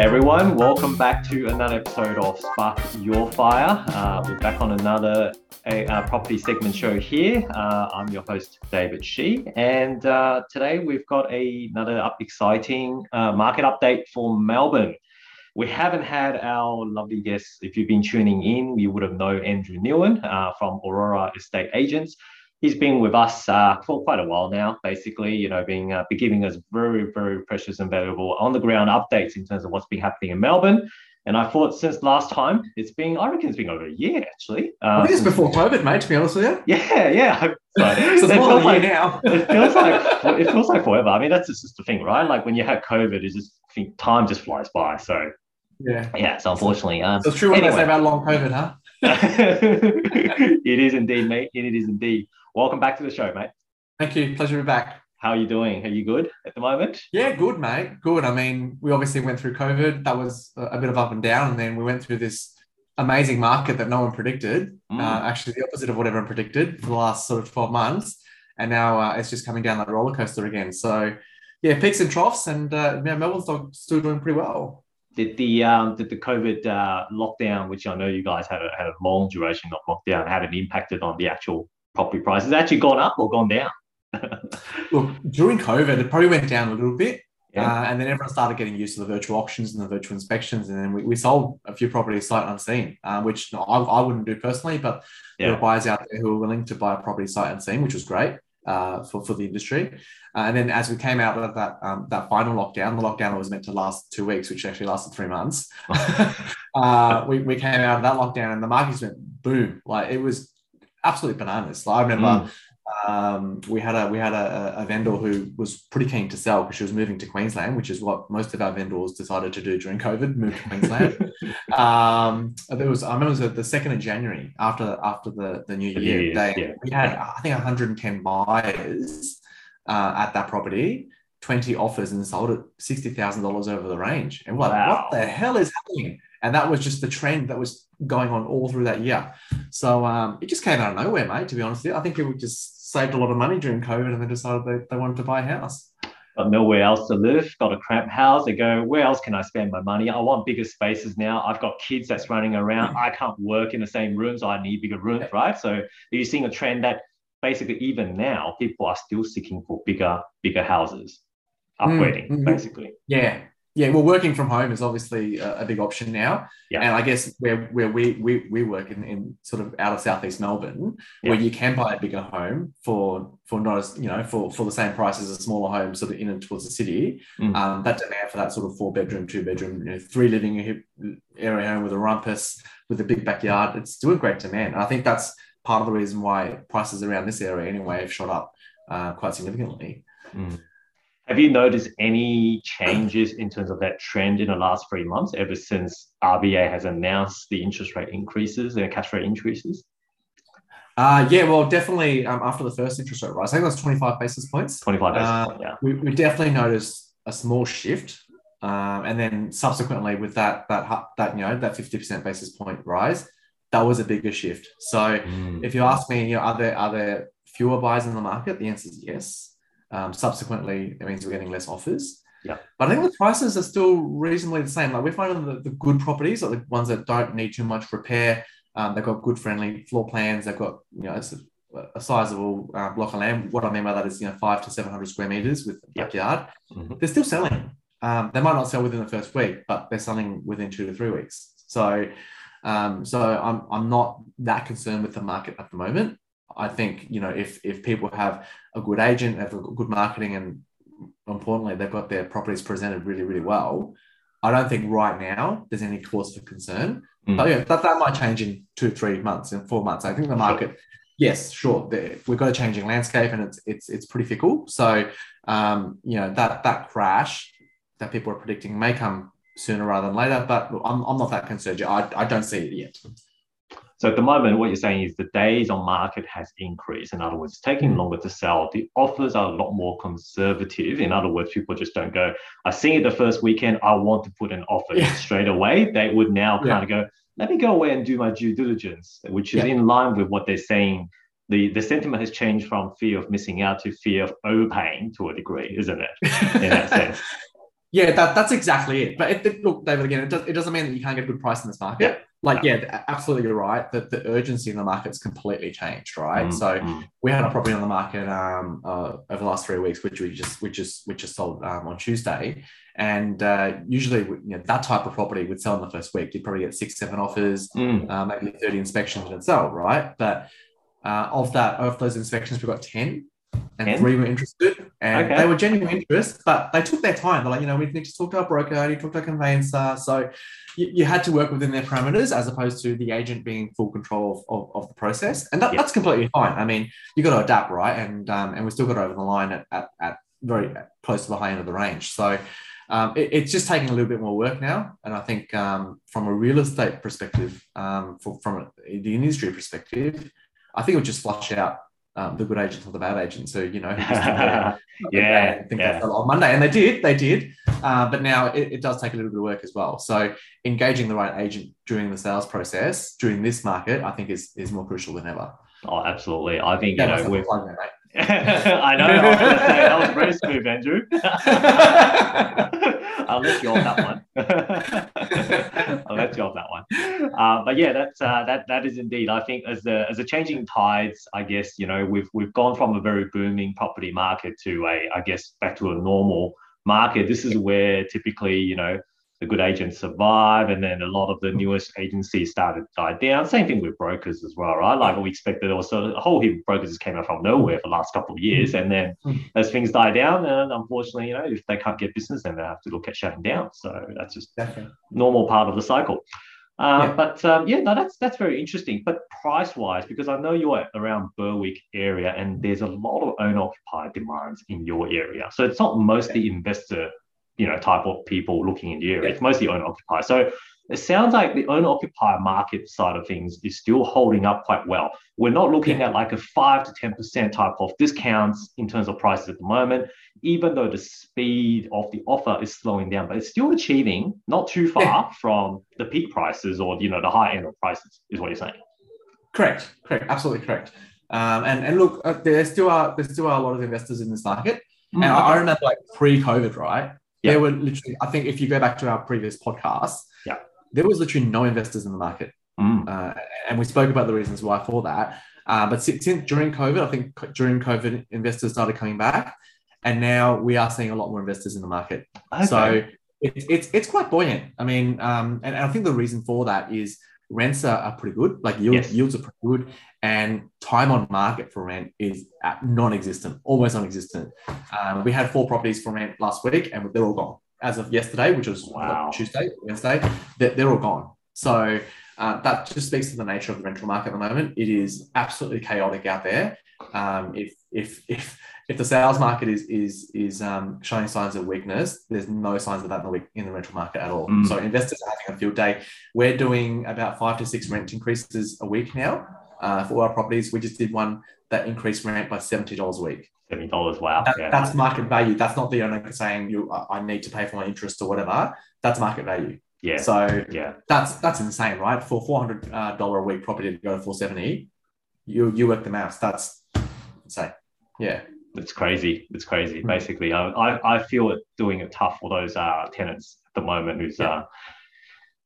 Everyone, welcome back to another episode of Spark Your Fire. Uh, we're back on another a, uh, property segment show here. Uh, I'm your host, David Shee, and uh, today we've got a, another exciting uh, market update for Melbourne. We haven't had our lovely guests. If you've been tuning in, you would have known Andrew Nealon uh, from Aurora Estate Agents he's been with us uh, for quite a while now, basically, you know, being uh, giving us very, very precious and valuable on the ground updates in terms of what's been happening in Melbourne. And I thought since last time, it's been, I reckon it's been over a year actually. Uh, I think it's before COVID, mate, to be honest with you. Yeah, yeah. So, so it feels like now. it feels like it feels like forever. I mean, that's just the thing, right? Like when you have COVID, it's just I think time just flies by. So yeah. Yeah. So unfortunately, um, so it's true what anyway. they say about long COVID, huh? it is indeed, mate. It is indeed. Welcome back to the show, mate. Thank you. Pleasure to be back. How are you doing? Are you good at the moment? Yeah, good, mate. Good. I mean, we obviously went through COVID. That was a bit of up and down. And then we went through this amazing market that no one predicted. Mm. Uh, actually, the opposite of what everyone predicted for the last sort of 12 months. And now uh, it's just coming down that roller coaster again. So, yeah, peaks and troughs. And uh, Melbourne's still doing pretty well. Did the um, did the COVID uh, lockdown, which I know you guys had a, had a long duration of lockdown, had an impacted on the actual property prices actually gone up or gone down? Look, during COVID, it probably went down a little bit. Yeah. Uh, and then everyone started getting used to the virtual auctions and the virtual inspections. And then we, we sold a few properties sight unseen, uh, which no, I, I wouldn't do personally, but yeah. there were buyers out there who were willing to buy a property sight unseen, which was great uh, for, for the industry. Uh, and then as we came out of that um, that final lockdown, the lockdown was meant to last two weeks, which actually lasted three months. uh, we, we came out of that lockdown and the markets went boom. Like it was absolutely bananas. Like I remember mm. Um, we had a we had a, a, vendor who was pretty keen to sell because she was moving to Queensland, which is what most of our vendors decided to do during COVID, move to Queensland. um, there was I remember it was the second of January after after the the New Year yeah, day. Yeah. We had I think 110 buyers uh, at that property. 20 offers and sold it $60,000 over the range. And like, wow. what the hell is happening? And that was just the trend that was going on all through that year. So um, it just came out of nowhere, mate, to be honest with you. I think people just saved a lot of money during COVID and they decided they, they wanted to buy a house. Got nowhere else to live, got a cramped house. They go, where else can I spend my money? I want bigger spaces now. I've got kids that's running around. I can't work in the same room, so I need bigger rooms, right? So you're seeing a trend that basically even now people are still seeking for bigger, bigger houses, upgrading, mm-hmm. basically. Yeah, yeah, well, working from home is obviously a, a, big option now. Yeah. And I guess where, where we, we, we work in, in sort of out of Southeast Melbourne, yeah. where you can buy a bigger home for, for not as, you know, for, for the same price as a smaller home sort of in and towards the city, mm. um, that demand for that sort of four bedroom, two bedroom, you know, three living area home with a rumpus, with a big backyard, it's still a great demand. And I think that's part of the reason why prices around this area anyway have shot up uh, quite significantly. Mm. Have you noticed any changes in terms of that trend in the last three months ever since RBA has announced the interest rate increases and cash rate increases? Uh, yeah, well, definitely um, after the first interest rate rise, I think that's 25 basis points. 25 basis uh, points, yeah. We, we definitely noticed a small shift. Um, and then subsequently with that, that, that, you know, that 50% basis point rise, that was a bigger shift. So mm. if you ask me, you know, are there, are there fewer buyers in the market? The answer is yes. Um, subsequently, it means we're getting less offers. Yeah. But I think the prices are still reasonably the same. Like we're finding the, the good properties, are the ones that don't need too much repair. Um, they've got good friendly floor plans. They've got, you know, it's a, a sizable uh, block of land. What I mean by that is, you know, five to 700 square meters with a backyard. Mm-hmm. They're still selling. Um, they might not sell within the first week, but they're selling within two to three weeks. So, um, so I'm, I'm not that concerned with the market at the moment. I think you know if if people have a good agent, have a good marketing, and importantly they've got their properties presented really really well. I don't think right now there's any cause for concern. Mm. But yeah, that, that might change in two, three months, in four months. I think the market, yes, sure, we've got a changing landscape and it's it's it's pretty fickle. So um, you know that that crash that people are predicting may come sooner rather than later. But I'm, I'm not that concerned. I, I don't see it yet. So at the moment, what you're saying is the days on market has increased. In other words, it's taking mm. longer to sell. The offers are a lot more conservative. In other words, people just don't go, I see it the first weekend, I want to put an offer yeah. straight away. They would now kind yeah. of go, let me go away and do my due diligence, which is yeah. in line with what they're saying. The, the sentiment has changed from fear of missing out to fear of overpaying to a degree, isn't it? In that sense. Yeah, that, that's exactly it. But it, it, look, David, again, it, does, it doesn't mean that you can't get a good price in this market. Yeah. Like, yeah, absolutely, you're right. That the urgency in the market's completely changed, right? Mm, so mm. we had a property on the market um, uh, over the last three weeks, which we just which is which just sold um, on Tuesday. And uh, usually, you know, that type of property would sell in the first week. You'd probably get six, seven offers, Mm. uh, maybe 30 inspections and sell, right? But uh, of that, of those inspections, we got 10 and 10? three were interested and Okay. they were genuine interest, but they took their time. They're like, you know, we need to talk to our broker, to talk to our conveyancer. So you, you had to work within their parameters as opposed to the agent being full control of, of, of the process. And that, Yeah. that's completely fine. I mean, you got to adapt, right? And um, and we still got over the line at, at, at very close to the high end of the range. So um, it- it's just taking a little bit more work now. And I think um, from a real estate perspective, um, for, from the industry perspective, I think it would just flush out um, the good agent or the bad agent. So you know, just Yeah, I think yeah. that's on Monday. And they did, they did. Uh, but now it, it does take a little bit of work as well. So engaging the right agent during the sales process during this market, I think is, is more crucial than ever. Oh, absolutely. I think, you Yeah, know, we're, there. I know. I was going to say, that was very smooth, Andrew. I'll let you off that one. I'll let you off that one. Uh, but yeah, that's uh, that that is indeed. I think as the as the changing tides, I guess you know we've we've gone from a very booming property market to a I guess back to a normal market. This is where typically you know the good agents survive, and then a lot of the newest agencies started to die down. Same thing with brokers as well, right? Like we expected, was a whole heap of brokers came out from nowhere for the last couple of years, and then Mm. as things die down, and unfortunately, you know, if they can't get business, then they have to look at shutting down. So that's just Definitely. normal part of the cycle. Uh, Yeah. But um, yeah, no, that's that's very interesting. But price wise, because I know you're around Berwick area, and there's a lot of owner occupied demands in your area. So it's not mostly investor, you know, type of people looking in the area. Yeah. It's mostly owner occupier. So it sounds like the owner occupier market side of things is still holding up quite well. We're not looking Yeah. at like a five to ten percent type of discounts in terms of prices at the moment even though the speed of the offer is slowing down, but it's still achieving not too far Yeah. from the peak prices or you know the high end of prices, is what you're saying. Correct, correct, absolutely correct. Um, and and look, uh, there still are there still are a lot of investors in this market. And I, I remember like pre-COVID, right? Yeah. There were literally, I think if you go back to our previous podcast, Yeah. there was literally no investors in the market. Mm. Uh, and we spoke about the reasons why for that. Uh, but since, since during COVID, I think during COVID, investors started coming back, and now we are seeing a lot more investors in the market. Okay. So it's it's it's quite buoyant. I mean, um, and, and I think the reason for that is rents are, are pretty good. Like yield, Yes. yields are pretty good, and time on market for rent is non-existent, almost non-existent. Um, we had four properties for rent last week, and they're all gone as of yesterday, which was Wow. Tuesday, Wednesday. They're, they're all gone. So uh, that just speaks to the nature of the rental market at the moment. It is absolutely chaotic out there. Um, if if if if the sales market is is is um, showing signs of weakness, there's no signs of that in the week in the rental market at all. Mm. So investors are having a field day. We're doing about five to six rent increases a week now uh, for our properties. We just did one that increased rent by seventy dollars a week. Seventy dollars. Wow. That, yeah. That's market value. That's not the owner saying you I need to pay for my interest or whatever. That's market value. yeah. So yeah. that's that's insane, right? For four hundred dollar a week property to go to four seventy, you you work the maths. That's insane. Yeah, It's crazy. It's crazy. Mm. Basically, I, I I feel it doing it tough for those uh, tenants at the moment who's Yeah. uh,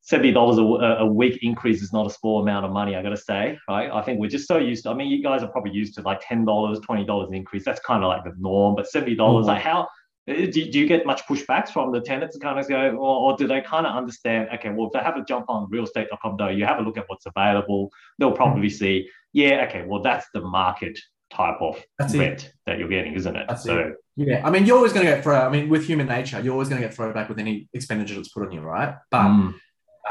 seventy dollars a, a week increase is not a small amount of money. I got to say, right? I think we're just so used to. I mean, you guys are probably used to like ten dollars, twenty dollars increase. That's kind of like the norm. But seventy dollars, Mhm. like how? uh, Do, do you get much pushbacks from the tenants kind of go, or, or do they kind of understand? Okay, well, if they have a jump on realestate.com, though, you have a look at what's available. They'll probably see, yeah, okay, well, that's the market type of That's it. rent that you're getting, isn't it? That's so yeah. I mean, you're always going to get thrown. I mean, with human nature, you're always going to get thrown back with any expenditure that's put on you, right? But mm,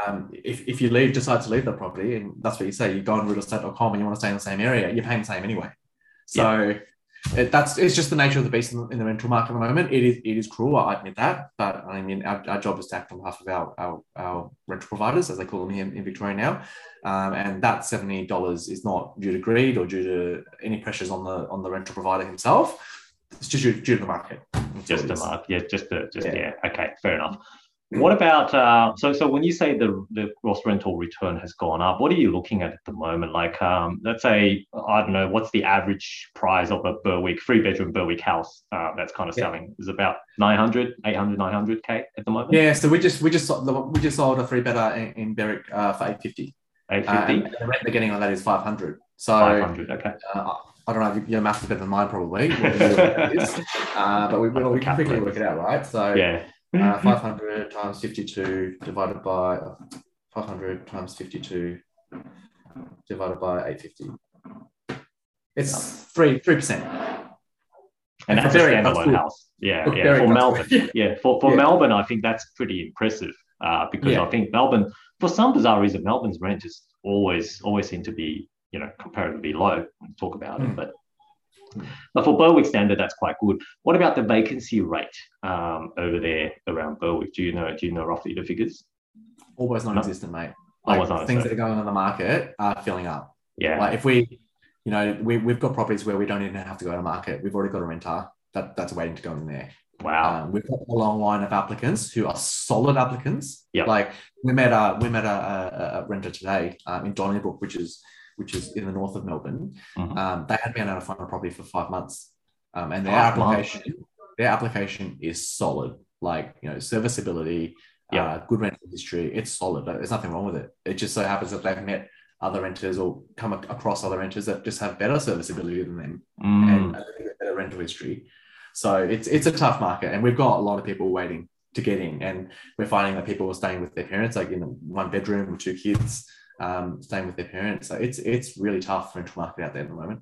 um, if, if you leave, decide to leave the property, and that's what you say, you go on realestate.com and you want to stay in the same area, you're paying the same anyway. So it, that's it's just the nature of the beast in the, in the rental market at the moment. It is it is cruel, I admit that, but I mean our, our job is to act on behalf of our, our, our rental providers, as they call them here in, in Victoria now, um, and that seventy dollars is not due to greed or due to any pressures on the on the rental provider himself. It's just due, due to the market. Just the market, yeah, just the, just yeah. Yeah. okay, fair enough. What about uh, so so when you say the the gross rental return has gone up, what are you looking at at the moment? Like um, let's say I don't know what's the average price of a Berwick three bedroom Berwick house uh, that's kind of Yeah. selling is about 900, 800, 900 k at the moment. Yeah, so we just we just we just sold a three better in, in Berwick uh, for eight fifty. eight Uh, the rent they're getting on that is five hundred. So Five hundred. Okay. uh, I don't know. Your maths is better than mine, probably. what your rent is. uh, but we, we, we can quickly work it out, right? So Yeah. Uh, 500 times 52 divided by 500 times 52 divided by 850. It's three three percent. and that's a Very standalone house. Yeah, yeah. very For. Melbourne, yeah, for, for Yeah. Melbourne, I think that's pretty impressive. Uh, because Yeah. I think Melbourne, for some bizarre reason, Melbourne's rent is always always seem to be you know comparatively low. When we talk about it, Mm. but but for Berwick standard, that's quite good. What about the vacancy rate um, over there around Berwick? Do you know? Do you know roughly the figures? Almost non-existent, mate. Almost Like, non-existent. things that are going on the market are filling up. Yeah, Like if we, you know, we, we've got properties where we don't even have to go to market. We've already got a renter that, that's waiting to go in there. wow. Um, we've got a long line of applicants who are solid applicants. Yeah. Like we met a we met a, a, a renter today um, in Donnybrook, which is which is in the north of Melbourne. Mhm. Um, they had been able to find a property for five months, um, and their application their application is solid. Like you know, serviceability, Yep. uh, good rental history. It's solid. There's nothing wrong with it. It just so happens that they've met other renters or come ac- across other renters that just have better serviceability than them Mm, and a better rental history. So it's it's a tough market, and we've got a lot of people waiting to get in, and we're finding that people are staying with their parents, like in one bedroom with two kids, um, staying with their parents. So it's it's really tough for rental market out there at the moment.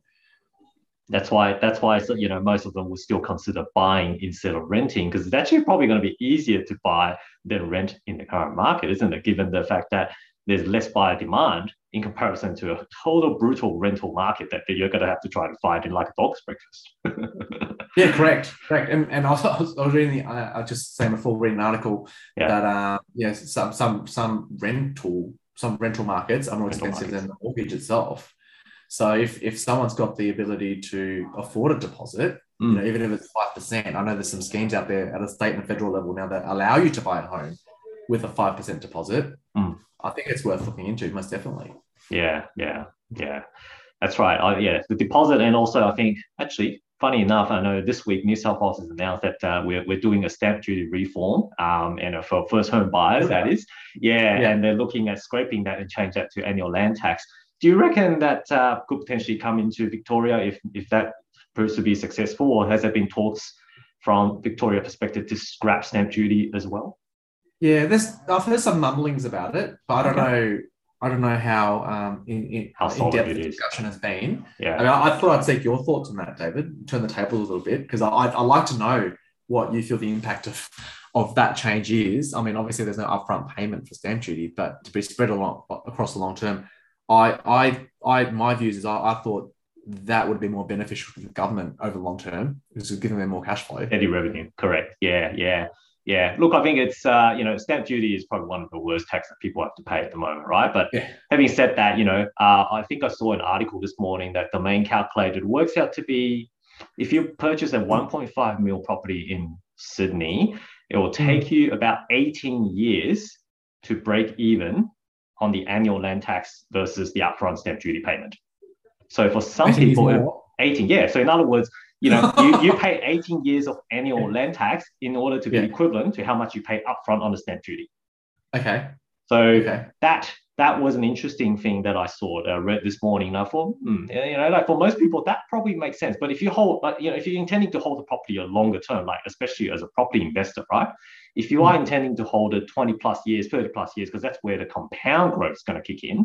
that's why that's why you know most of them will still consider buying instead of renting because it's actually probably going to be easier to buy than rent in the current market, isn't it? Given the fact that there's less buyer demand in comparison to a total brutal rental market that, you're going to have to try to find in like a dog's breakfast. Yeah, correct, correct. And, and I, was, I was I was reading, the, I, I just saying before reading an article Yeah. that uh, yes, some some some rental some rental markets are more Rental expensive markets. than the mortgage itself. So if if someone's got the ability to afford a deposit, you Mm. know, even if it's five percent, I know there's some schemes out there at a state and federal level now that allow you to buy a home with a five percent deposit. Mm. I think it's worth looking into, most definitely. Yeah, yeah, yeah. That's right. I, yeah, the deposit, and also I think actually, funny enough, I know this week New South Wales has announced that uh, we're, we're doing a stamp duty reform, um, and uh, for first home buyers, that is. Yeah, Yeah. and they're looking at scraping that and change that to annual land tax. Do you reckon that uh, could potentially come into Victoria if if that proves to be successful, or has there been talks from Victoria perspective to scrap stamp duty as well? Yeah, there's I've heard some mumblings about it, but I don't Okay. know. I don't know how um, in, in, How in depth the is. discussion has been. Yeah. I mean, I, I thought I'd seek your thoughts on that, David. Turn the table a little bit because I I'd, I'd like to know what you feel the impact of of that change is. I mean, obviously there's no upfront payment for stamp duty, but to be spread along across the long term, I I I my views is I, I thought that would be more beneficial to the government over the long term because it's giving them more cash flow. Steady revenue, correct. Yeah, yeah, yeah. Look, I think it's uh, you know, stamp duty is probably one of the worst tax that people have to pay at the moment, right? But Yeah. having said that, you know, uh, I think I saw an article this morning that the main calculated works out to be if you purchase a 1.5 mil property in Sydney, it will take you about 18 years to break even on the annual land tax versus the upfront stamp duty payment. So for some I think it's people, 18 yeah so in other words you know you, you pay 18 years of annual land tax in order to be Yeah. equivalent to how much you pay upfront on the stamp duty. Okay, so okay. that that was an interesting thing that i saw uh, read this morning and i thought hmm, you know like for most people that probably makes sense. But if you hold like you know if you're intending to hold the property a longer term like especially as a property investor right? If you are intending to hold it 20 plus years 30 plus years because that's where the compound growth is going to kick in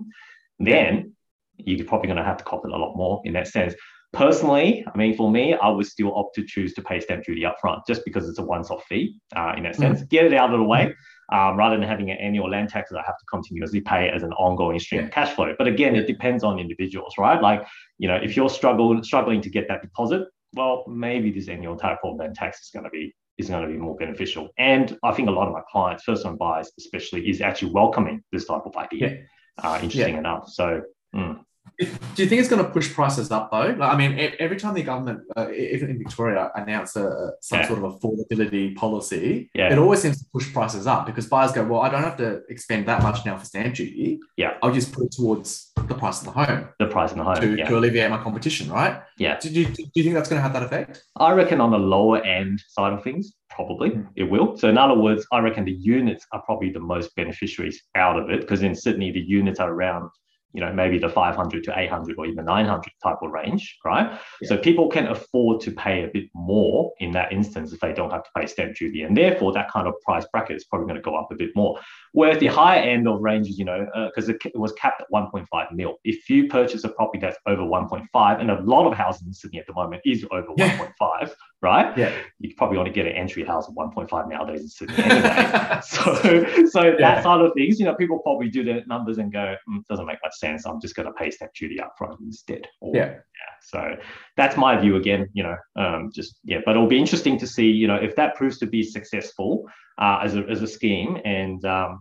then you're probably going to have to cop it a lot more in that sense Personally, I mean, for me, I would still opt to choose to pay stamp duty upfront just because it's a once-off fee uh, in that sense. Get it out of the way um, rather than having an annual land tax that I have to continuously pay as an ongoing stream of cash flow. But again, it depends on individuals, right? Like, you know, if you're struggling struggling to get that deposit, well, maybe this annual type of land tax is going to be is going to be more beneficial. And I think a lot of my clients, first-time buyers especially, is actually welcoming this type of idea. Uh, interesting enough. So. mm. Do you think it's going to push prices up though? Like, I mean, every time the government, uh, even in Victoria, announce a, some yeah. sort of affordability policy, yeah. it always seems to push prices up because buyers go, "Well, I don't have to expend that much now for stamp duty. Yeah, I'll just put it towards the price of the home. The price of the home to, yeah. to alleviate my competition, right? Yeah. Do you, do you think that's going to have that effect? I reckon on the lower end side of things, probably mm. it will. So in other words, I reckon the units are probably the most beneficiaries out of it because in Sydney the units are around you know, maybe the 500 to 800 or even 900 type of range, right? Yeah. So people can afford to pay a bit more in that instance if they don't have to pay stamp duty. And therefore, that kind of price bracket is probably going to go up a bit more. Whereas the higher end of ranges, you know, because uh, it, it, was capped at 1.5 mil. If you purchase a property that's over 1.5, and a lot of houses in Sydney at the moment is over yeah. 1.5, right? Yeah. You probably want to get an entry house at 1.5 nowadays in Sydney anyway. so so yeah. that side of things, you know, people probably do the numbers and go, mm, doesn't make much sense. I'm just going to pay stamp duty up front instead. Or, yeah. yeah. So that's my view again, you know, um, just, yeah, but it'll be interesting to see, you know, if that proves to be successful uh, as, a, as a scheme and, um,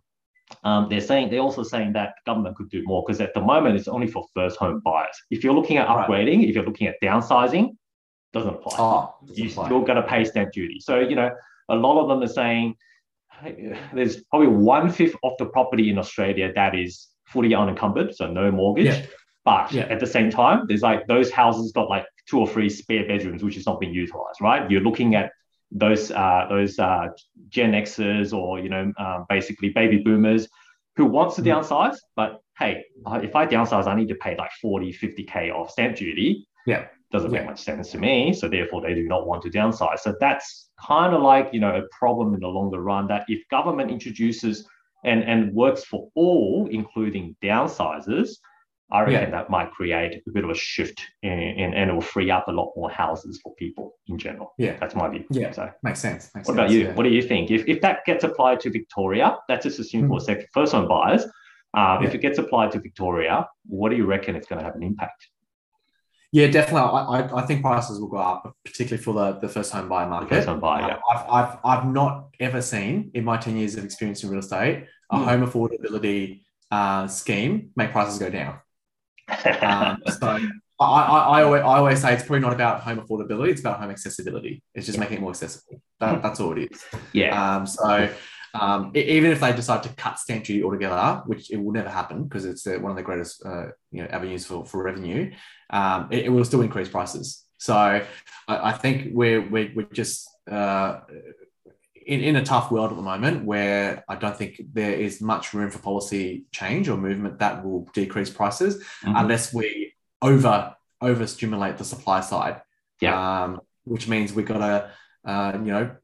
um, they're saying they're also saying that government could do more because at the moment it's only for first home buyers. If you're looking at upgrading, right. if you're looking at downsizing, doesn't apply. Oh, doesn't you apply. still got to pay stamp duty. So you know, a lot of them are saying hey, there's probably one fifth of the property in Australia that is fully unencumbered, so no mortgage. Yeah. But yeah. at the same time, there's like those houses got like two or three spare bedrooms, which is not being utilized, right? You're looking at those uh, those uh, Gen Xers or you know um, basically baby boomers who wants to mm. downsize, but hey, if I downsize, I need to pay like 40, 50k of stamp duty. Yeah doesn't make much sense to me. So therefore, they do not want to downsize. So that's kind of like you know a problem in the longer run. That if government introduces and and works for all, including downsizers, I reckon yeah. that might create a bit of a shift in, in, and it will free up a lot more houses for people in general. Yeah, that's my view. Yeah, so makes sense. Makes what sense, about you? Yeah. What do you think? If, if that gets applied to Victoria, that's just assume mm. for a second, first home buyers. Um, yeah. If it gets applied to Victoria, what do you reckon it's going to have an impact? Yeah, definitely. I, I think prices will go up, particularly for the, the first home buyer market. First home buyer, yeah. I've, I've, I've not ever seen in my 10 years of experience in real estate a mm. home affordability uh, scheme make prices go down. um, so I, I, I, always, I always say it's probably not about home affordability, it's about home accessibility. It's just yeah. making it more accessible. That, that's all it is. Yeah. Um, so um, even if they decide to cut stamp duty altogether, which it will never happen because it's uh, one of the greatest uh, you know, avenues for, for revenue, um, it, it, will still increase prices. So I, I think we're, we're, we're just uh, in, in a tough world at the moment where I don't think there is much room for policy change or movement that will decrease prices mm-hmm. unless we over overstimulate the supply side. Yeah. Um, which means we've got to, uh, you know,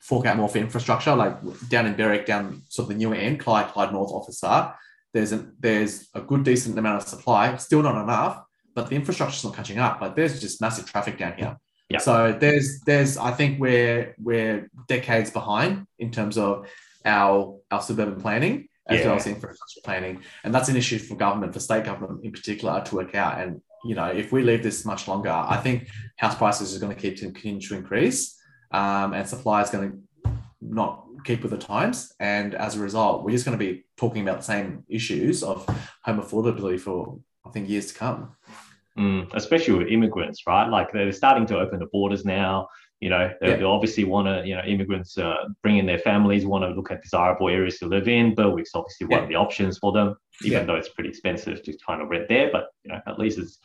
fork out more for infrastructure, like down in Berwick, down sort of the newer end, Clyde, Clyde North Officer, there's a, there's a good, decent amount of supply, still not enough, but the infrastructure's not catching up. Like there's just massive traffic down here. Yeah. So there's there's I think we're we're decades behind in terms of our our suburban planning as yeah. well as infrastructure planning, and that's an issue for government, for state government in particular, to work out. And you know, if we leave this much longer, I think house prices are going to keep to continue to increase um, and supply is going to not keep with the times. And as a result, we're just going to be talking about the same issues of home affordability for, I think, years to come. Mm, especially with immigrants, right? Like they're starting to open the borders now. You know, they, yeah. they obviously want to, you know, immigrants uh, bring in their families, want to look at desirable areas to live in. Berwick's obviously yeah. one of the options for them, even yeah. though it's pretty expensive to kind of rent there. But, you know, at least it's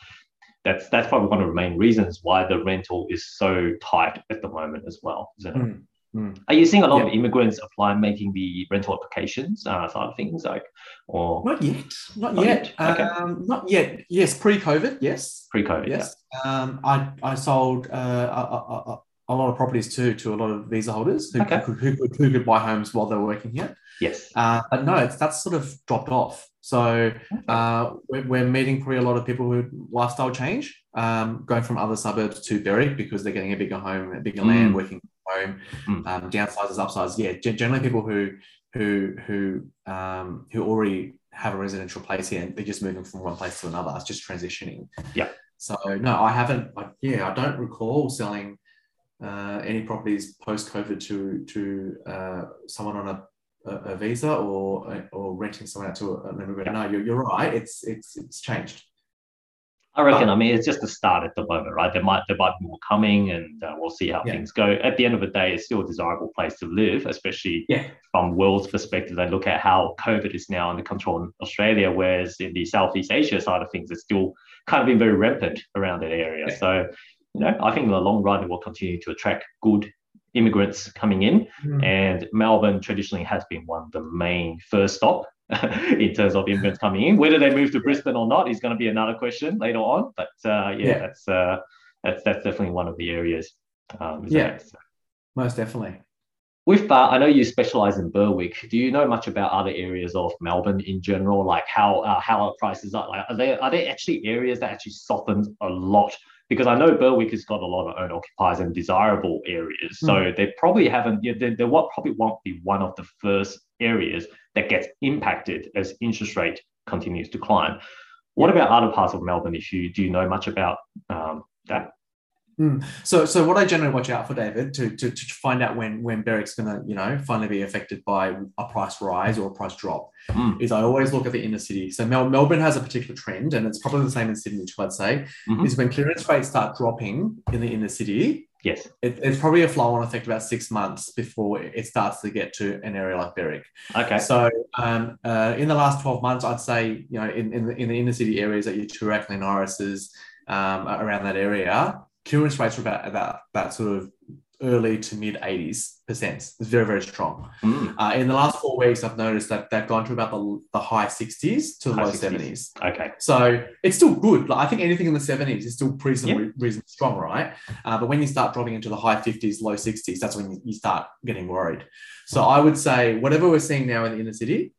that's that's probably one of the main reasons why the rental is so tight at the moment as well, isn't it? Mm, mm. Are you seeing a lot yeah. of immigrants apply making the rental applications uh, side of things, like or not yet, not, not yet, yet. Okay. Um, not yet. Yes, pre-COVID, yes, pre-COVID, yes. Yeah. Um, I I sold uh, a, a, a, lot of properties too to a lot of visa holders who, okay. who, who, could, who could buy homes while they were working here. Yes, uh, but no, it's that's sort of dropped off. So uh, we're, we're, meeting probably a lot of people who lifestyle change, um, going from other suburbs to Berwick because they're getting a bigger home, a bigger mm. land, working home, mm. um, downsizes, upsizes. Yeah, generally people who who who um, who already have a residential place here and they're just moving from one place to another. It's just transitioning. Yeah. So no, I haven't. I, yeah, I don't recall selling uh, any properties post COVID to to uh, someone on a a, a visa or or renting someone out to an immigrant. No, you're, you're right. It's it's it's changed. I reckon. I mean, it's just the start at the moment, right? There might there might be more coming, and uh, we'll see how yeah. things go. At the end of the day, it's still a desirable place to live, especially yeah. from world's perspective. They look at how COVID is now under control in Australia, whereas in the Southeast Asia side of things, it's still kind of been very rampant around that area. Yeah. So, you know, I think in the long run, it will continue to attract good immigrants coming in, mm. and Melbourne traditionally has been one of the main first stop in terms of immigrants coming in. Whether they move to Brisbane or not is going to be another question later on. But uh, yeah, yeah, that's uh, that's that's definitely one of the areas. Um, yeah, most definitely. With uh, I know you specialize in Berwick. Do you know much about other areas of Melbourne in general, like how uh, how our prices are? Like, are there are there actually areas that actually softened a lot because I know Berwick has got a lot of own occupiers in desirable areas. So mm. they probably haven't, they, they what probably won't be one of the first areas that gets impacted as interest rate continues to climb. What about other parts of Melbourne? If you do you know much about um, that? Mm. So, so what I generally watch out for, David, to, to, to find out when when Berwick's going to, you know, finally be affected by a price rise or a price drop, mm. is I always look at the inner city. So Mel- Melbourne has a particular trend, and it's probably the same in Sydney too. I'd say mm-hmm. is when clearance rates start dropping in the inner city. Yes, it, it's probably a flow-on effect about six months before it starts to get to an area like Berwick. Okay. So, um, uh, in the last twelve months, I'd say you know in in the, in the inner city areas that your Toorak and Norris's um, around that area, clearance rates are about about that sort of early to mid 80s percent. It's very, very strong. Mm. Uh, in the last four weeks, I've noticed that they've gone to about the, the high 60s to the high low 60s. 70s. Okay. So it's still good. Like, I think anything in the 70s is still reasonably, yeah. reasonably strong, right? Uh, but when you start dropping into the high 50s, low 60s, that's when you, you start getting worried. So I would say whatever we're seeing now in the inner city,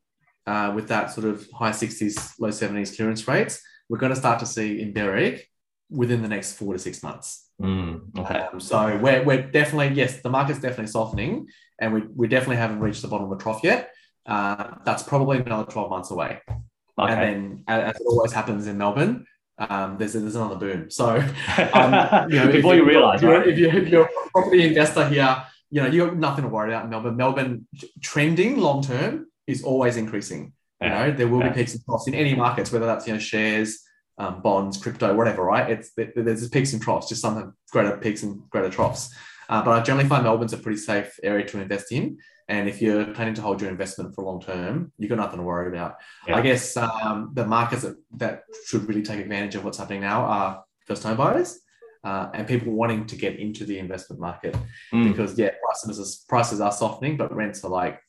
uh, with that sort of high 60s, low 70s clearance rates, we're going to start to see in Berwick within the next four to six months. Mm, okay. Um, so we're, we're definitely, yes, the market's definitely softening and we, we definitely haven't reached the bottom of the trough yet. Uh, that's probably another 12 months away. Okay. And then, as it always happens in Melbourne, um, there's, there's another boom. So, um, you know, before you, realize, right? if, you're, if you're a property investor here, you know, you got nothing to worry about in Melbourne. Melbourne trending long term is always increasing. You know, there will yeah. be peaks and troughs in any markets, whether that's, you know, shares, um, bonds, crypto, whatever, right? It's there's peaks and troughs, just some greater peaks and greater troughs. Uh, but I generally find Melbourne's a pretty safe area to invest in. And if you're planning to hold your investment for long term, you've got nothing to worry about. Yeah. I guess um, the markets that, that should really take advantage of what's happening now are first home buyers. Uh, and people wanting to get into the investment market mm. because yeah prices prices are softening but rents are like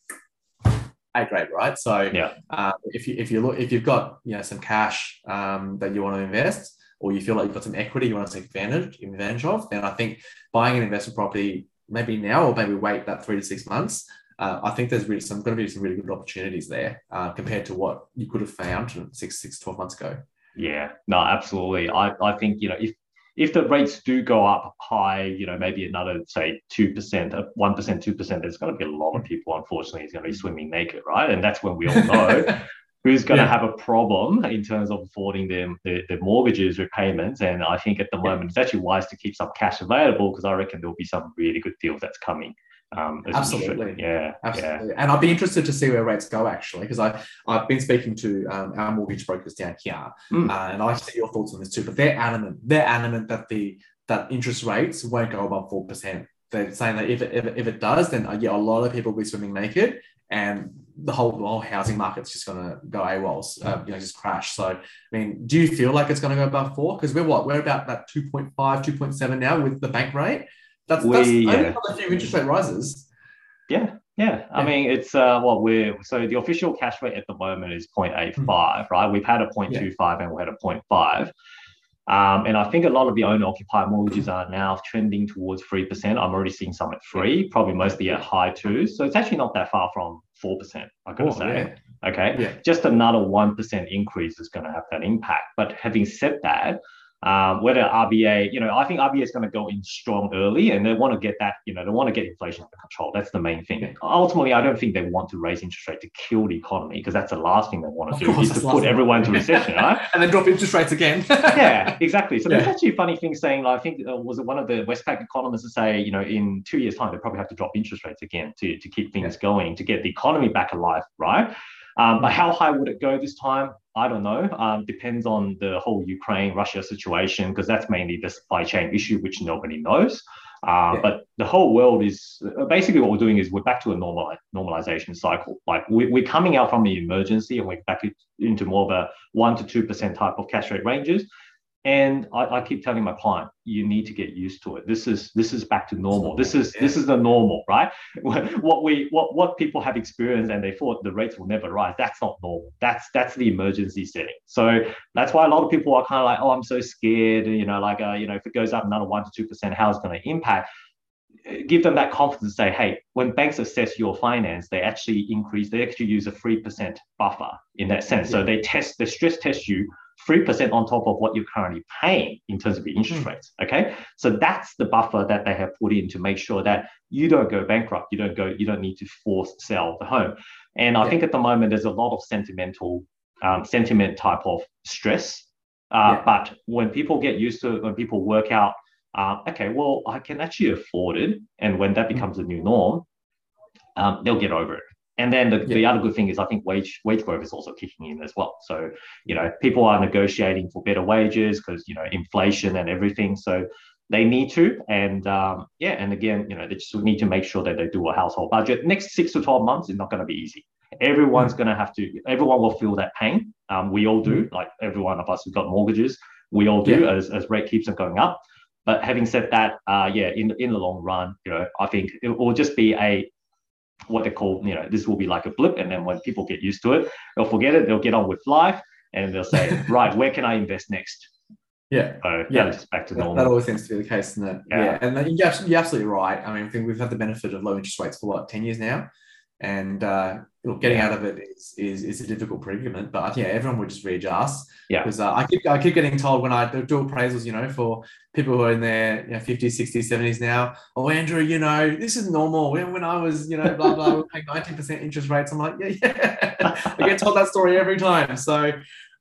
a grade, right? So yeah, uh, if you if you look if you've got you know some cash um, that you want to invest, or you feel like you've got some equity you want to take advantage advantage of, then I think buying an investment property maybe now or maybe wait that three to six months. Uh, I think there's really some going to be some really good opportunities there uh, compared to what you could have found six, six, 12 months ago. Yeah, no, absolutely. I, I think, you know, if if the rates do go up high, you know, maybe another say two percent, uh, one percent, two percent, there's going to be a lot of people, unfortunately, is going to be swimming naked, right? And that's when we all know who's going yeah. to have a problem in terms of affording them their, their mortgages repayments. And I think at the moment it's actually wise to keep some cash available because I reckon there'll be some really good deals that's coming. Um, absolutely, yeah, absolutely. Yeah. And I'd be interested to see where rates go actually, because I I've been speaking to um, our mortgage brokers down here, mm. uh, and I see your thoughts on this too. But they're adamant. They're adamant that the that interest rates won't go above four percent. They're saying that if it, if it, if it does, then uh, yeah, a lot of people will be swimming naked, and the whole, the whole housing market's just going to go AWOL, uh, you know, just crash. So, I mean, do you feel like it's going to go above four? Because we're what? We're about that 2.5, 2.7 now with the bank rate. That's, we, that's yeah. only a few interest rate rises. Yeah, yeah. I mean, it's uh, what we're so the official cash rate at the moment is 0.85, mm. right? We've had a 0.25 yeah. and we had a 0.5. Um, and I think a lot of the owner occupied mortgages are now trending towards 3%. I'm already seeing some at three, probably mostly at high twos. So it's actually not that far from 4%, I gotta oh, say. Yeah. Okay. Yeah. Just another 1% increase is going to have that impact. But having said that, um, whether RBA, you know, I think RBA is going to go in strong early and they want to get that, you know, they want to get inflation under control. That's the main thing. Ultimately, I don't think they want to raise interest rate to kill the economy because that's the last thing they want to do is to put everyone into recession, right? and then drop interest rates again. yeah, exactly. So yeah. there's actually a funny thing saying, like, I think uh, was it one of the Westpac economists to say, you know, in two years' time, they probably have to drop interest rates again to, to keep things yeah. going, to get the economy back alive, right? Um, but how high would it go this time? I don't know. Um, depends on the whole Ukraine Russia situation because that's mainly the supply chain issue, which nobody knows. Uh, yeah. But the whole world is basically what we're doing is we're back to a normal normalization cycle. Like we, we're coming out from the emergency and we're back into more of a one to two percent type of cash rate ranges. And I, I, keep telling my client, you need to get used to it. This is this is back to normal. This is this is the normal, right? What we what what people have experienced and they thought the rates will never rise. That's not normal. That's that's the emergency setting. So that's why a lot of people are kind of like, oh, I'm so scared. You know, like uh, you know, if it goes up another one to two percent, how is it going to impact? Give them that confidence. Say, hey, when banks assess your finance, they actually increase. They actually use a three percent buffer in that sense. So they test, they stress test you 3% on top of what you're currently paying in terms of your interest mm. rates. Okay. So that's the buffer that they have put in to make sure that you don't go bankrupt. You don't go, you don't need to force sell the home. And I yeah. think at the moment there's a lot of sentimental, um, sentiment type of stress. Uh, yeah. But when people get used to it, when people work out, uh, okay, well, I can actually afford it. And when that hmm. becomes mm. a new norm, um, they'll get over it. And then the, yeah. the other good thing is I think wage wage growth is also kicking in as well. So, you know, people are negotiating for better wages because, you know, inflation and everything. So they need to. And um, yeah, and again, you know, they just need to make sure that they do a household budget. Next six to 12 months is not going to be easy. Everyone's mm. going to have to, everyone will feel that pain. Um, we all do, mm. like every one of us who've got mortgages, we all do yeah. as, as rate keeps on going up. But having said that, uh, yeah, in, in the long run, you know, I think it will just be a what they call, you know, this will be like a blip. And then when people get used to it, they'll forget it, they'll get on with life and they'll say, right, where can I invest next? Yeah. So yeah, back to normal. That, always seems to be the case, isn't it? Yeah. yeah. And you're absolutely right. I mean, I think we've had the benefit of low interest rates for what, 10 years now? And uh, getting yeah. out of it is, is, is a difficult predicament. But yeah, everyone would just readjust. Yeah. Because uh, I keep I keep getting told when I do appraisals, you know, for people who are in their you know, 50s, 60s, 70s now, oh Andrew, you know, this is normal. When, when I was, you know, blah blah, we paying 19% interest rates. I'm like, yeah, yeah. I get told that story every time. So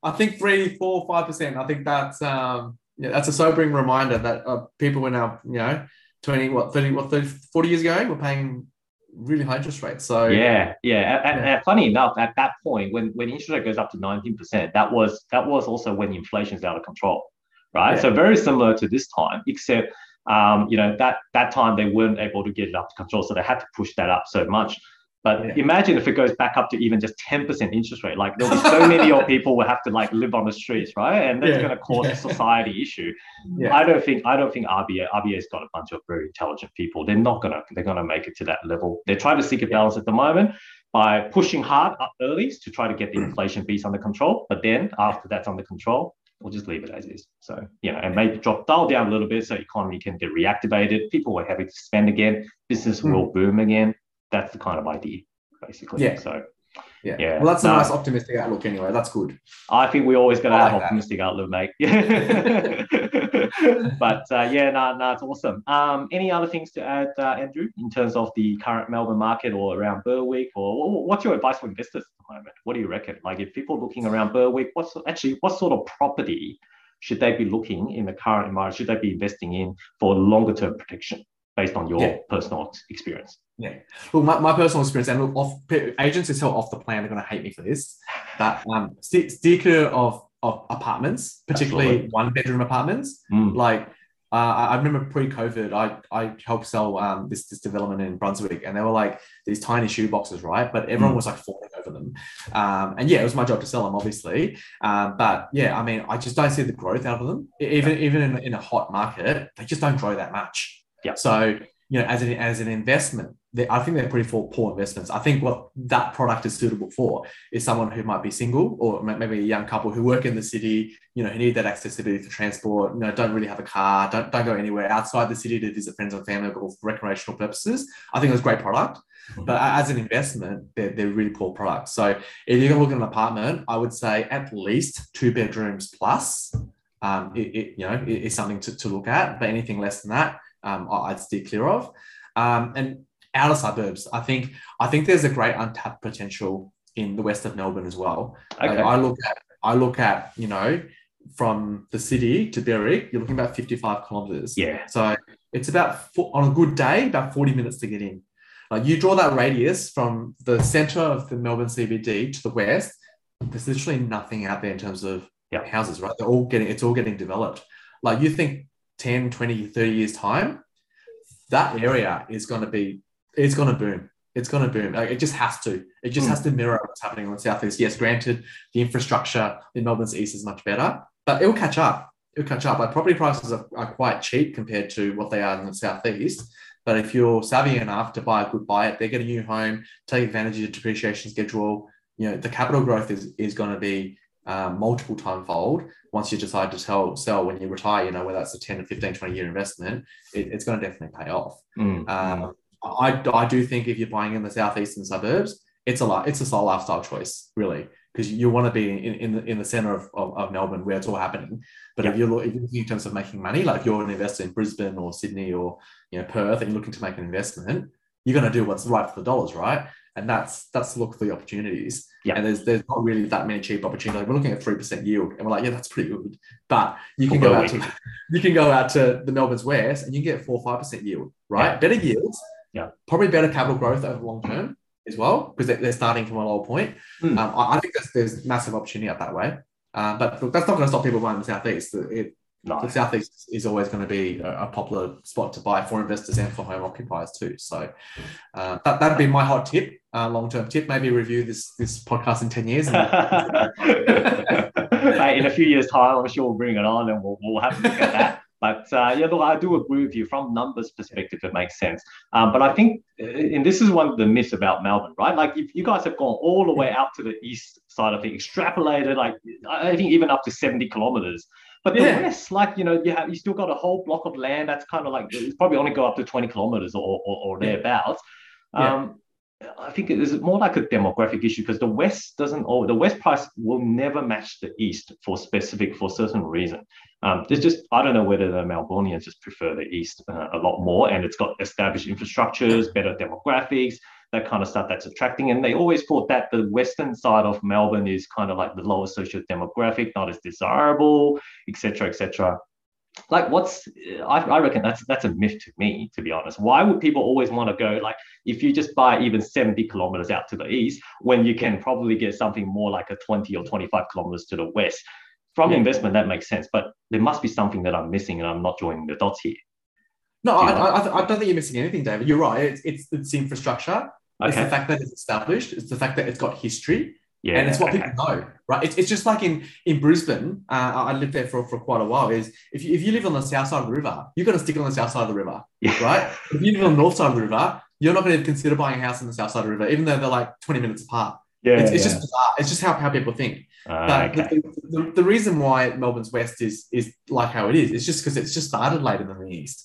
I think three, four, five percent. I think that's um yeah, that's a sobering reminder that uh, people were now, you know, 20, what, 30, what, 30, 40 years ago, were paying really high interest rates. So yeah, yeah. And, and, funny enough, at that point, when when interest rate goes up to nineteen percent, that was that was also when inflation is out of control, right? Yeah. So very similar to this time, except um, you know that that time they weren't able to get it up to control, so they had to push that up so much. But yeah. imagine if it goes back up to even just 10% interest rate. Like there'll be so many old people will have to like live on the streets, right? And that's yeah. going to cause yeah. a society issue. I don't think I don't think RBA RBA's got a bunch of very intelligent people. They're not gonna they're gonna make it to that level. They're trying to seek a balance at the moment by pushing hard up early to try to get the inflation piece under control. But then after that's under control, we'll just leave it as is. So, you know, and maybe drop dial down a little bit so economy can get reactivated. People are having to spend again. Business mm. will boom again that's the kind of idea, basically. Yeah. So yeah. yeah. Well, that's a no, nice optimistic outlook anyway. That's good. I think we always got to have like optimistic that. outlook, mate. but uh, yeah, no, no, it's awesome. Um, any other things to add, uh, Andrew, in terms of the current Melbourne market or around Berwick, or what's your advice for investors at the moment? What do you reckon? Like, if people are looking around Berwick, what's actually what sort of property should they be looking in the current environment? Should they be investing in for longer term protection? Based on your yeah. personal experience. Yeah. Well, my, my personal experience, and look, off, agents who sell off the plan are going to hate me for this, but um, steer of, of apartments, particularly Absolutely. one bedroom apartments. Mm. Like, uh, I remember pre-COVID, I, I helped sell um, this this development in Brunswick, and they were like these tiny shoe boxes, right? But everyone mm. was like falling over them. Um, and yeah, it was my job to sell them, obviously. Um, but yeah, I mean, I just don't see the growth out of them. Even even in, in a hot market, they just don't grow that much. Yeah. So you know, as an as an investment, I think they're pretty poor, poor investments. I think what that product is suitable for is someone who might be single or maybe a young couple who work in the city, you know, who need that accessibility for transport, you know, don't really have a car, don't, don't go anywhere outside the city to visit friends or family or for recreational purposes. I think it's a great product. Mm-hmm. But as an investment, they're, they're really poor products. So if you're going to look at an apartment, I would say at least two bedrooms plus um, it, it, you know, is something to, to look at. But anything less than that, um, I'd steer clear of. Um, and outer suburbs, I think I think there's a great untapped potential in the west of Melbourne as well. Okay. Like I look at I look at you know from the city to Berwick, you're looking about 55 kilometers. Yeah. So it's about on a good day about 40 minutes to get in. Like you draw that radius from the center of the Melbourne CBD to the west, there's literally nothing out there in terms of Yeah. houses, right? They're all getting it's all getting developed. Like you think 10, 20, 30 years time, that area is going to be it's going to boom. It's going to boom. Like, it just has to. It just Mm. has to mirror what's happening on the southeast. Yes, granted, the infrastructure in Melbourne's east is much better, but it'll catch up. It'll catch up. Like property prices are, are quite cheap compared to what they are in the southeast. But if you're savvy enough to buy a good buy it, they get a new home, take advantage of the depreciation schedule. You know, the capital growth is is going to be um, multiple time fold once you decide to sell sell when you retire. You know, whether that's a 10 to 15, 20 year investment, it, it's going to definitely pay off. Mm. Um, I, I do think if you're buying in the southeastern suburbs, it's a lot. It's a sole lifestyle choice, really, because you want to be in, in the in the center of, of, of Melbourne where it's all happening. But if you're if you're looking in terms of making money, like you're an investor in Brisbane or Sydney or you know Perth, and you're looking to make an investment, you're going to do what's right for the dollars, right? And that's that's look for the opportunities. Yeah. And there's there's not really that many cheap opportunities. Like we're looking at three percent yield, and we're like, yeah, that's pretty good. But you can go out to you can go out to the Melbourne's West and you can get four five percent yield, right? Yeah. Better yields, Yeah. probably better capital growth over the long term as well because they're, starting from a lower point. Hmm. Um, I, think there's, there's massive opportunity out that way. Um, but look, that's not going to stop people buying the southeast. It, No. the southeast is always going to be a, a popular spot to buy for investors and for home occupiers too. So uh, that that'd be my hot tip, uh, long term tip. Maybe review this this podcast in ten years. Hey, in a few years' time, I'm sure we'll bring it on and we'll, we'll have a look at that. But uh, yeah, look, I do agree with you from numbers perspective. It makes sense. Um, but I think, uh, and this is one of the myths about Melbourne, right? Like, if you guys have gone all the way out to the east side of it, extrapolated, like I think even up to 70 kilometers. But the Yeah. west, like you know, you have you still got a whole block of land that's kind of like it's probably only go up to 20 kilometers or or, or thereabouts. Yeah. Um, I think it is more like a demographic issue because the West doesn't, or the West price will never match the East for specific, for certain reason. Um, there's just, I don't know whether the Melbournians just prefer the East uh, a lot more and it's got established infrastructures, better demographics, that kind of stuff that's attracting. And they always thought that the Western side of Melbourne is kind of like the lower social demographic, not as desirable, etc., etc like what's I, I reckon that's that's a myth to me to be honest why would people always want to go like if you just buy even 70 kilometers out to the east when you can probably get something more like a 20 or 25 kilometers to the west from Yeah. investment that makes sense but there must be something that i'm missing and i'm not joining the dots here no, I, I, I don't think you're missing anything, David. You're right. It's it's, it's infrastructure. It's the fact that it's established. It's the fact that it's got history. yeah and it's what okay. people know, right? It's, it's just like in in Brisbane. Uh, I lived there for, for quite a while. Is if you, if you live on the south side of the river, you're going to stick on the south side of the river, Yeah. right? if you live on the north side of the river, you're not going to consider buying a house on the south side of the river, even though they're like 20 minutes apart. yeah it's it's yeah. just bizarre. It's just how, how people think. Ah, But okay. the, the, the reason why Melbourne's west is is like how it is, is just because it's just started later than the east.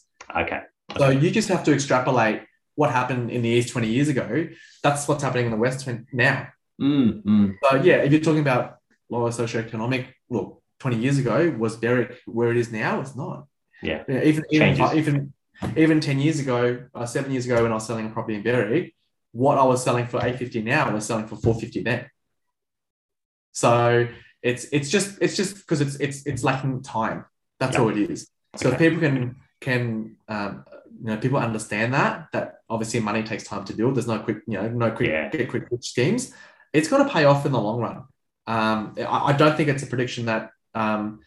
okay So you just have to extrapolate what happened in the east 20 years ago. That's what's happening in the west now. Mm, mm. So yeah, if you're talking about lower socioeconomic, look, 20 years ago was Berwick where it is now? It's not. Yeah. even even Changes. even even 10 years ago, uh, seven years ago when I was selling a property in Berwick, what I was selling for 850 now I was selling for 450 then. So it's it's just it's just because it's it's it's lacking time. That's Yeah. all it is. So if people can can um, you know people understand that that obviously money takes time to build. There's no quick you know no quick Yeah. get quick rich schemes. It's going to pay off in the long run. Um, I, I don't think it's a prediction that um,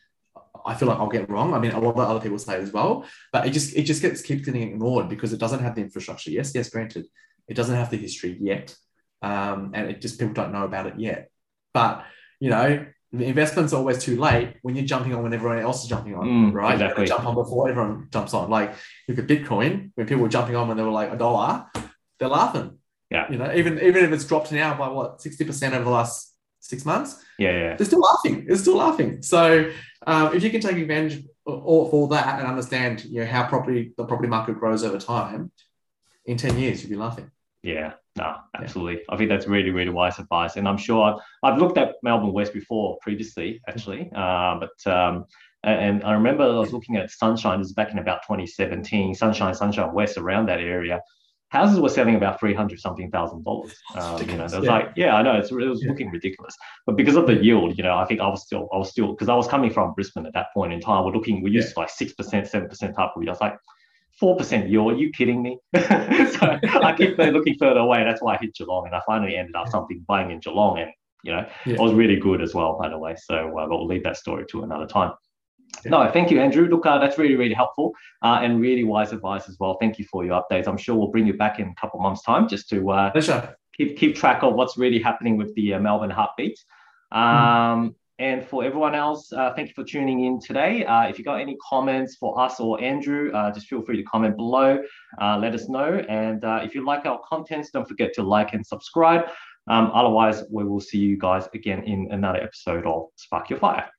I feel like I'll get wrong. I mean, a lot of other people say as well, but it just it just gets keeps getting ignored because it doesn't have the infrastructure. Yes, yes, granted, it doesn't have the history yet, um, and it just people don't know about it yet. But you know, investment's always too late when you're jumping on when everyone else is jumping on, Mm, right? You exactly. gotta jump on before everyone jumps on. Like look at Bitcoin when people were jumping on when they were like a dollar, they're laughing. Yeah. You know, even even if it's dropped now by what sixty percent over the last six months, yeah yeah they're still laughing. They're still laughing. So um, if you can take advantage of all, that and understand, you know, how property the property market grows over time, in ten years you'll be laughing. Yeah, no, absolutely. I think that's really, really wise advice. And I'm sure I've, I've looked at Melbourne West before previously, actually. Uh, but um, and, I remember I was looking at Sunshine, this is back in about 2017, Sunshine, Sunshine West, around that area. Houses were selling about 300 something thousand dollars. Um, you know, it was Yeah. like, yeah, I know, it's, it was Yeah. looking ridiculous. But because of the yield, you know, I think I was still, I was still, because I was coming from Brisbane at that point in time, we're looking, we used to like 6%, 7% type of yield. I was like, four percent yield. Are you kidding me? so I keep looking further away. That's why I hit Geelong, and I finally ended up something buying in Geelong, and you know, yeah. it was really good as well, by the way. So, uh, but we'll leave that story to another time. Yeah. No, thank you, Andrew. Look, uh, that's really, really helpful uh, and really wise advice as well. Thank you for your updates. I'm sure we'll bring you back in a couple months' time just to uh, keep keep track of what's really happening with the uh, Melbourne heartbeat. Hmm. Um, mm. And for everyone else, uh, thank you for tuning in today. Uh, if you got any comments for us or Andrew, uh, just feel free to comment below. Uh, let us know. And uh, if you like our contents, don't forget to like and subscribe. Um, otherwise, we will see you guys again in another episode of Spark Your Fire.